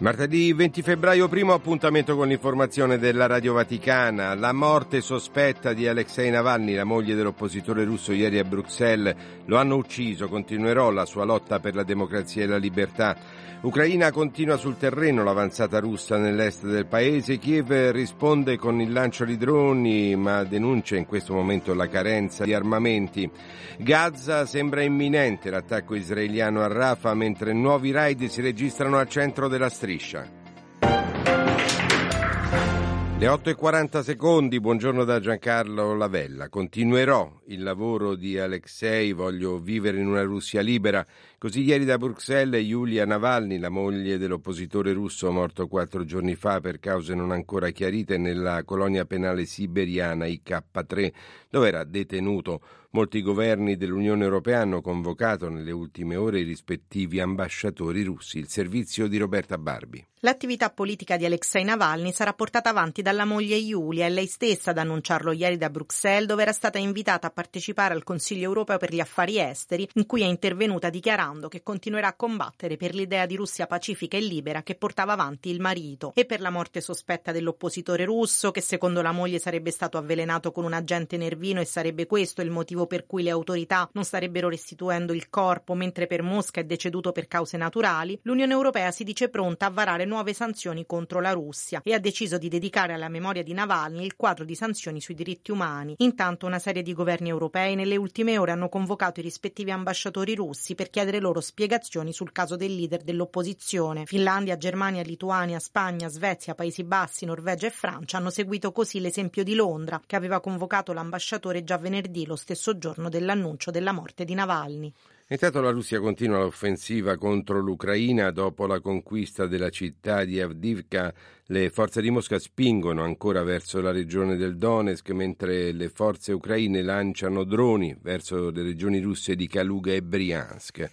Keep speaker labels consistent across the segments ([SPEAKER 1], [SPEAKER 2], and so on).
[SPEAKER 1] Martedì 20 febbraio, primo appuntamento con l'informazione della Radio Vaticana. La morte sospetta di Alexei Navalny, la moglie dell'oppositore russo, ieri a Bruxelles. Lo hanno ucciso, continuerò la sua lotta per la democrazia e la libertà. Ucraina continua sul terreno l'avanzata russa nell'est del paese. Kiev risponde con il lancio di droni, ma denuncia in questo momento la carenza di armamenti. Gaza sembra imminente l'attacco israeliano a Rafah, mentre nuovi raid si registrano al centro della striscia. Le 8.40 secondi, buongiorno da Giancarlo Lavella. Continuerò il lavoro di Alexei, voglio vivere in una Russia libera. Così ieri da Bruxelles Yulia Navalny, la moglie dell'oppositore russo morto quattro giorni fa per cause non ancora chiarite nella colonia penale siberiana IK3, dove era detenuto. Molti governi dell'Unione Europea hanno convocato nelle ultime ore i rispettivi ambasciatori russi. Il servizio di Roberta Barbi.
[SPEAKER 2] L'attività politica di Alexei Navalny sarà portata avanti dalla moglie Yulia, è lei stessa ad annunciarlo ieri da Bruxelles, dove era stata invitata a partecipare al Consiglio europeo per gli affari esteri, in cui è intervenuta dichiarando che continuerà a combattere per l'idea di Russia pacifica e libera che portava avanti il marito e per la morte sospetta dell'oppositore russo, che secondo la moglie sarebbe stato avvelenato con un agente nervino e sarebbe questo il motivo per cui le autorità non starebbero restituendo il corpo, mentre per Mosca è deceduto per cause naturali. L'Unione Europea si dice pronta a varare nuove sanzioni contro la Russia e ha deciso di dedicare alla memoria di Navalny il quadro di sanzioni sui diritti umani. Intanto una serie di governi europei nelle ultime ore hanno convocato i rispettivi ambasciatori russi per chiedere loro spiegazioni sul caso del leader dell'opposizione. Finlandia, Germania, Lituania, Spagna, Svezia, Paesi Bassi, Norvegia e Francia hanno seguito così l'esempio di Londra, che aveva convocato l'ambasciatore già venerdì, lo stesso giorno dell'annuncio della morte di Navalny.
[SPEAKER 1] Intanto la Russia continua l'offensiva contro l'Ucraina dopo la conquista della città di Avdivka. Le forze di Mosca spingono ancora verso la regione del Donetsk, mentre le forze ucraine lanciano droni verso le regioni russe di Kaluga e Briansk.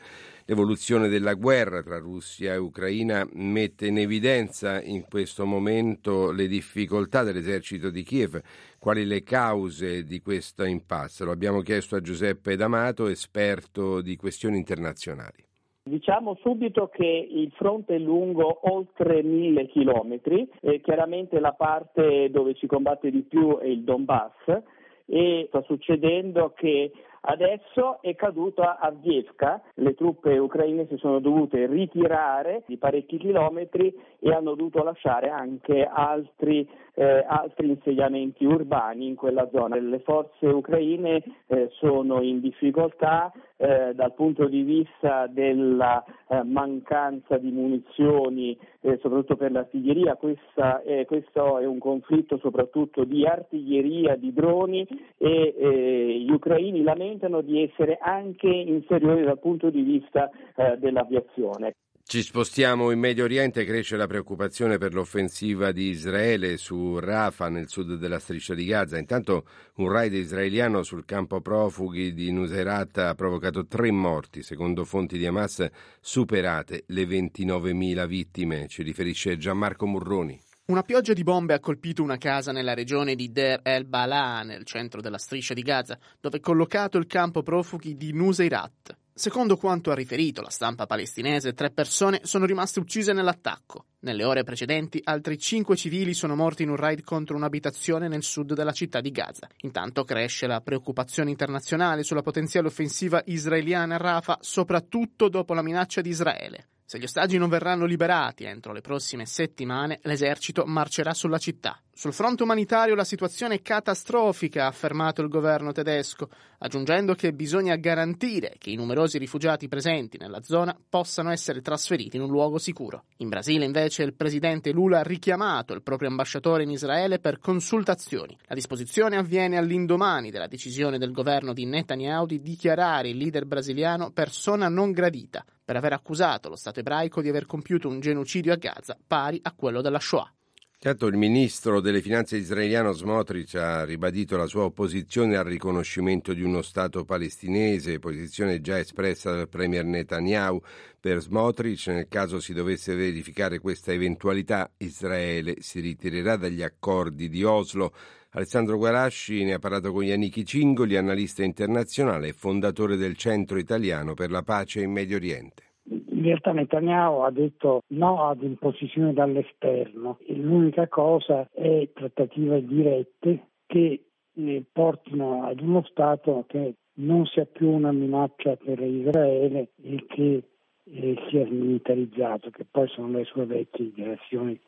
[SPEAKER 1] L'evoluzione della guerra tra Russia e Ucraina mette in evidenza in questo momento le difficoltà dell'esercito di Kiev. Quali le cause di questa impasse? Lo abbiamo chiesto a Giuseppe D'Amato, esperto di questioni internazionali.
[SPEAKER 3] Diciamo subito che il fronte è lungo oltre mille chilometri, e chiaramente la parte dove si combatte di più è il Donbass e sta succedendo che Adesso è caduta Avdiivka, le truppe ucraine si sono dovute ritirare di parecchi chilometri e hanno dovuto lasciare anche altri, eh, altri insediamenti urbani in quella zona. Le forze ucraine eh, sono in difficoltà eh, dal punto di vista della eh, mancanza di munizioni, eh, soprattutto per l'artiglieria. Questa, questo è un conflitto soprattutto di artiglieria, di droni e eh, gli ucraini lamentano lamentano di essere anche inferiori dal punto di vista eh, dell'aviazione.
[SPEAKER 1] Ci spostiamo in Medio Oriente, cresce la preoccupazione per l'offensiva di Israele su Rafah nel sud della striscia di Gaza. Intanto un raid israeliano sul campo profughi di Nuseirat ha provocato tre morti, secondo fonti di Hamas superate le 29.000 vittime, ci riferisce Gianmarco Murroni.
[SPEAKER 4] Una pioggia di bombe ha colpito una casa nella regione di Der el Balah, nel centro della striscia di Gaza, dove è collocato il campo profughi di Nuseirat. Secondo quanto ha riferito la stampa palestinese, tre persone sono rimaste uccise nell'attacco. Nelle ore precedenti, altri cinque civili sono morti in un raid contro un'abitazione nel sud della città di Gaza. Intanto cresce la preoccupazione internazionale sulla potenziale offensiva israeliana a Rafah, soprattutto dopo la minaccia di Israele. Se gli ostaggi non verranno liberati entro le prossime settimane, l'esercito marcerà sulla città. Sul fronte umanitario la situazione è catastrofica, ha affermato il governo tedesco, aggiungendo che bisogna garantire che i numerosi rifugiati presenti nella zona possano essere trasferiti in un luogo sicuro. In Brasile invece il presidente Lula ha richiamato il proprio ambasciatore in Israele per consultazioni. La disposizione avviene all'indomani della decisione del governo di Netanyahu di dichiarare il leader brasiliano persona non gradita per aver accusato lo Stato ebraico di aver compiuto un genocidio a Gaza pari a quello della Shoah.
[SPEAKER 1] Certo, il ministro delle finanze israeliano Smotrich ha ribadito la sua opposizione al riconoscimento di uno Stato palestinese, posizione già espressa dal premier Netanyahu. Per Smotrich, nel caso si dovesse verificare questa eventualità, Israele si ritirerà dagli accordi di Oslo Alessandro Guarasci ne ha parlato con Yannichi Cingoli, analista internazionale e fondatore del Centro Italiano per la Pace in Medio Oriente.
[SPEAKER 5] In realtà Netanyahu ha detto no ad imposizioni dall'esterno l'unica cosa è trattative dirette che eh, portino ad uno Stato che non sia più una minaccia per Israele e che eh, sia smilitarizzato, che poi sono le sue vecchie dichiarazioni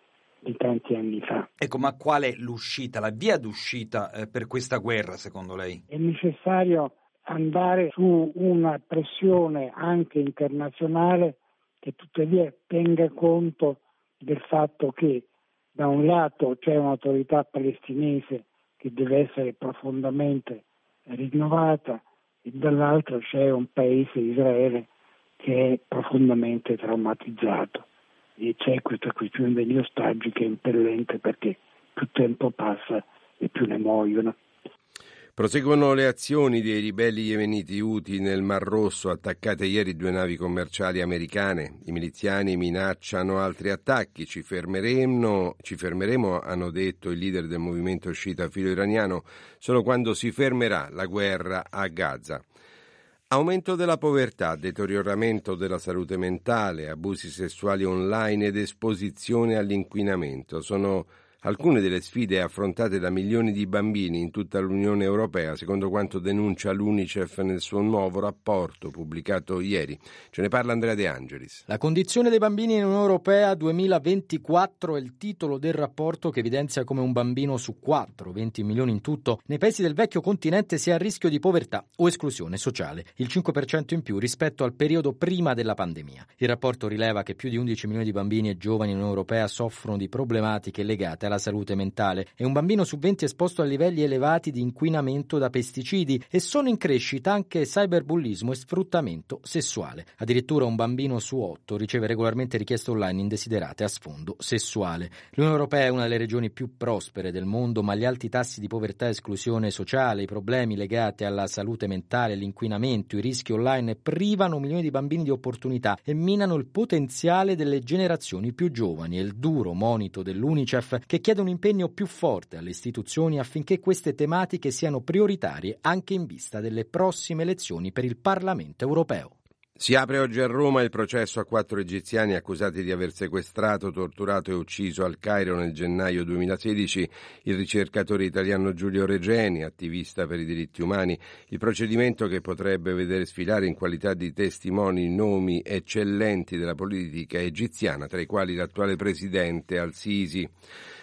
[SPEAKER 5] di tanti anni fa.
[SPEAKER 6] Ecco, ma qual è l'uscita, la via d'uscita eh, per questa guerra secondo lei?
[SPEAKER 5] È necessario andare su una pressione anche internazionale che tuttavia tenga conto del fatto che da un lato c'è un'autorità palestinese che deve essere profondamente rinnovata e dall'altro c'è un paese, Israele, che è profondamente traumatizzato e c'è questa questione degli ostaggi che è impellente perché più tempo passa e più ne muoiono.
[SPEAKER 1] Proseguono le azioni dei ribelli yemeniti Houthi nel Mar Rosso, attaccate ieri due navi commerciali americane. I miliziani minacciano altri attacchi. Ci fermeremo, ci fermeremo, hanno detto il leader del movimento sciita filo iraniano, solo quando si fermerà la guerra a Gaza. Aumento della povertà, deterioramento della salute mentale, abusi sessuali online ed esposizione all'inquinamento. Sono alcune delle sfide affrontate da milioni di bambini in tutta l'Unione Europea, secondo quanto denuncia l'UNICEF nel suo nuovo rapporto pubblicato ieri. Ce ne parla Andrea De Angelis.
[SPEAKER 7] La condizione dei bambini in Unione Europea 2024 è il titolo del rapporto che evidenzia come un bambino su 4, 20 milioni in tutto, nei paesi del vecchio continente sia a rischio di povertà o esclusione sociale, il 5% in più rispetto al periodo prima della pandemia. Il rapporto rileva che più di 11 milioni di bambini e giovani in Unione Europea soffrono di problematiche legate alla salute mentale e un bambino su 20 esposto a livelli elevati di inquinamento da pesticidi e sono in crescita anche cyberbullismo e sfruttamento sessuale. Addirittura un bambino su 8 riceve regolarmente richieste online indesiderate a sfondo sessuale. L'Unione Europea è una delle regioni più prospere del mondo, ma gli alti tassi di povertà e esclusione sociale, i problemi legati alla salute mentale, l'inquinamento, i rischi online privano milioni di bambini di opportunità e minano il potenziale delle generazioni più giovani. È il duro monito dell'UNICEF che chiede un impegno più forte alle istituzioni affinché queste tematiche siano prioritarie anche in vista delle prossime elezioni per il Parlamento europeo.
[SPEAKER 1] Si apre oggi a Roma il processo a quattro egiziani accusati di aver sequestrato, torturato e ucciso al Cairo nel gennaio 2016 il ricercatore italiano Giulio Regeni, attivista per i diritti umani. Il procedimento che potrebbe vedere sfilare in qualità di testimoni nomi eccellenti della politica egiziana, tra i quali l'attuale presidente Al-Sisi.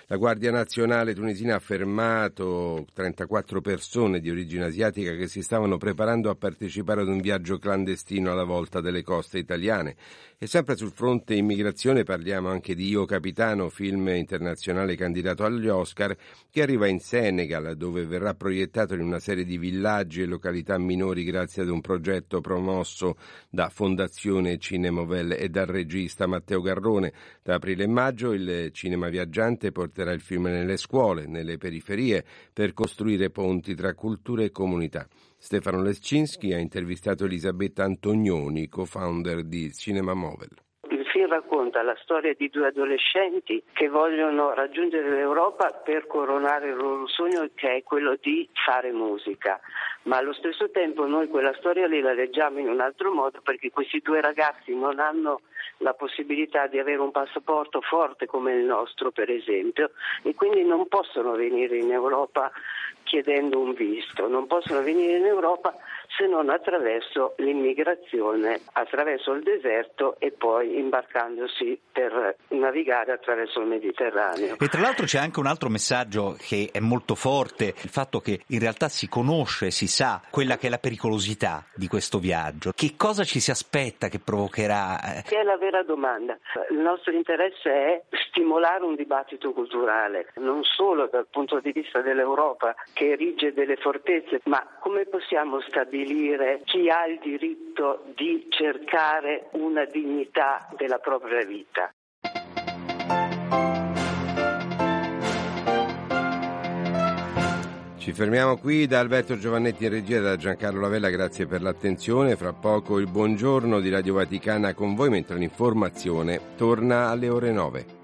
[SPEAKER 1] La Guardia Nazionale tunisina ha fermato 34 persone di origine asiatica che si stavano preparando a partecipare ad un viaggio clandestino alla volta delle coste italiane. E sempre sul fronte immigrazione parliamo anche di Io Capitano, film internazionale candidato agli Oscar, che arriva in Senegal, dove verrà proiettato in una serie di villaggi e località minori grazie ad un progetto promosso da Fondazione Cinemovelle e dal regista Matteo Garrone. Da aprile e maggio il cinema viaggiante porterà il film nelle scuole, nelle periferie, per costruire ponti tra culture e comunità. Stefano Lescinski ha intervistato Elisabetta Antonioni, co-founder di Cinema Movel.
[SPEAKER 8] Racconta la storia di due adolescenti che vogliono raggiungere l'Europa per coronare il loro sogno che è quello di fare musica. Ma allo stesso tempo noi quella storia lì la leggiamo in un altro modo perché questi due ragazzi non hanno la possibilità di avere un passaporto forte come il nostro, per esempio, e quindi non possono venire in Europa chiedendo un visto, non possono venire in Europa se non attraverso l'immigrazione, attraverso il deserto e poi imbarcandosi per navigare attraverso il Mediterraneo.
[SPEAKER 6] E tra l'altro c'è anche un altro messaggio che è molto forte, il fatto che in realtà si conosce, si sa quella che è la pericolosità di questo viaggio. Che cosa ci si aspetta che provocherà?
[SPEAKER 8] Che è la vera domanda. Il nostro interesse è stimolare un dibattito culturale, non solo dal punto di vista dell'Europa che erige delle fortezze, ma come possiamo stabilire chi ha il diritto di cercare una dignità della propria vita.
[SPEAKER 1] Ci fermiamo qui da Alberto Giovannetti in regia da Giancarlo Lavella, grazie per l'attenzione. Fra poco il buongiorno di Radio Vaticana con voi mentre l'informazione torna alle ore 9.